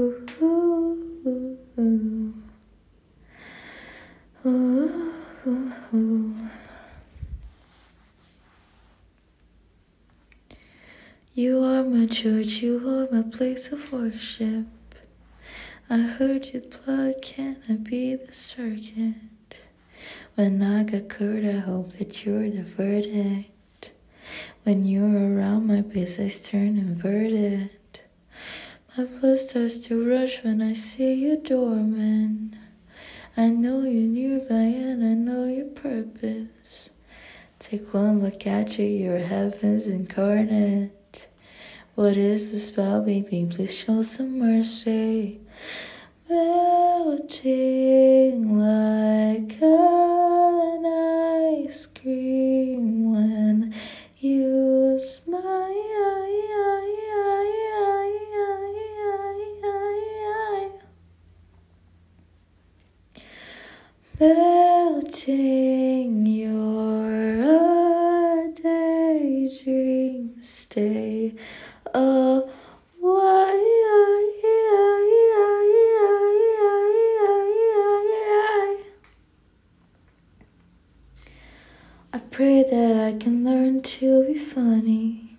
Ooh, ooh, ooh, ooh, ooh, ooh. You are my church, you are my place of worship. I heard you plug, can I be the circuit? When I got curt, I hope that you're the verdict. When you're around, my business turn inverted. Blood starts to rush when I see you dormant. I know you're nearby and I know your purpose. Take one look at you, you're heaven's incarnate. What is the spell, baby? Please show some mercy. Melting You're a daydream. Stay oh, a I pray that I can learn to be funny.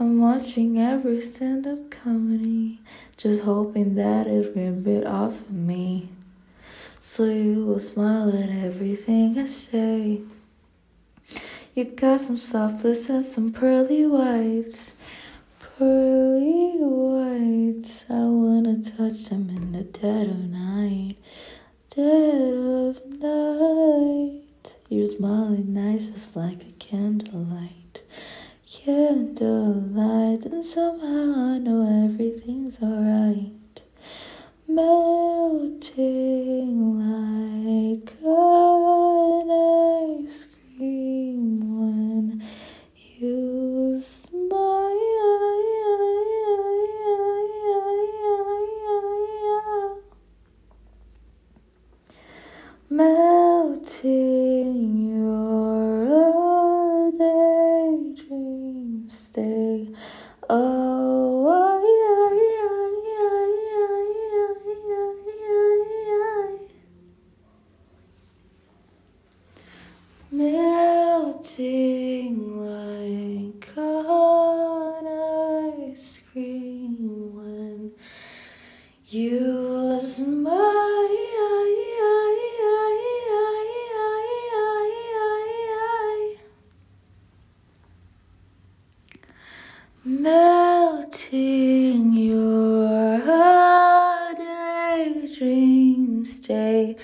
I'm watching every stand up comedy, just hoping that it will bit off of me. So you will smile at everything I say. You got some soft lips and some pearly whites. Pearly whites. I wanna touch them in the dead of night. Dead of night. You're smiling nice just like a candlelight. Candlelight. And somehow I know everything's alright. Melting like an ice cream when you smile. Melting, you're a daydream. Stay oh, away. Melting like an ice cream when you smile. Melting your daydream stay.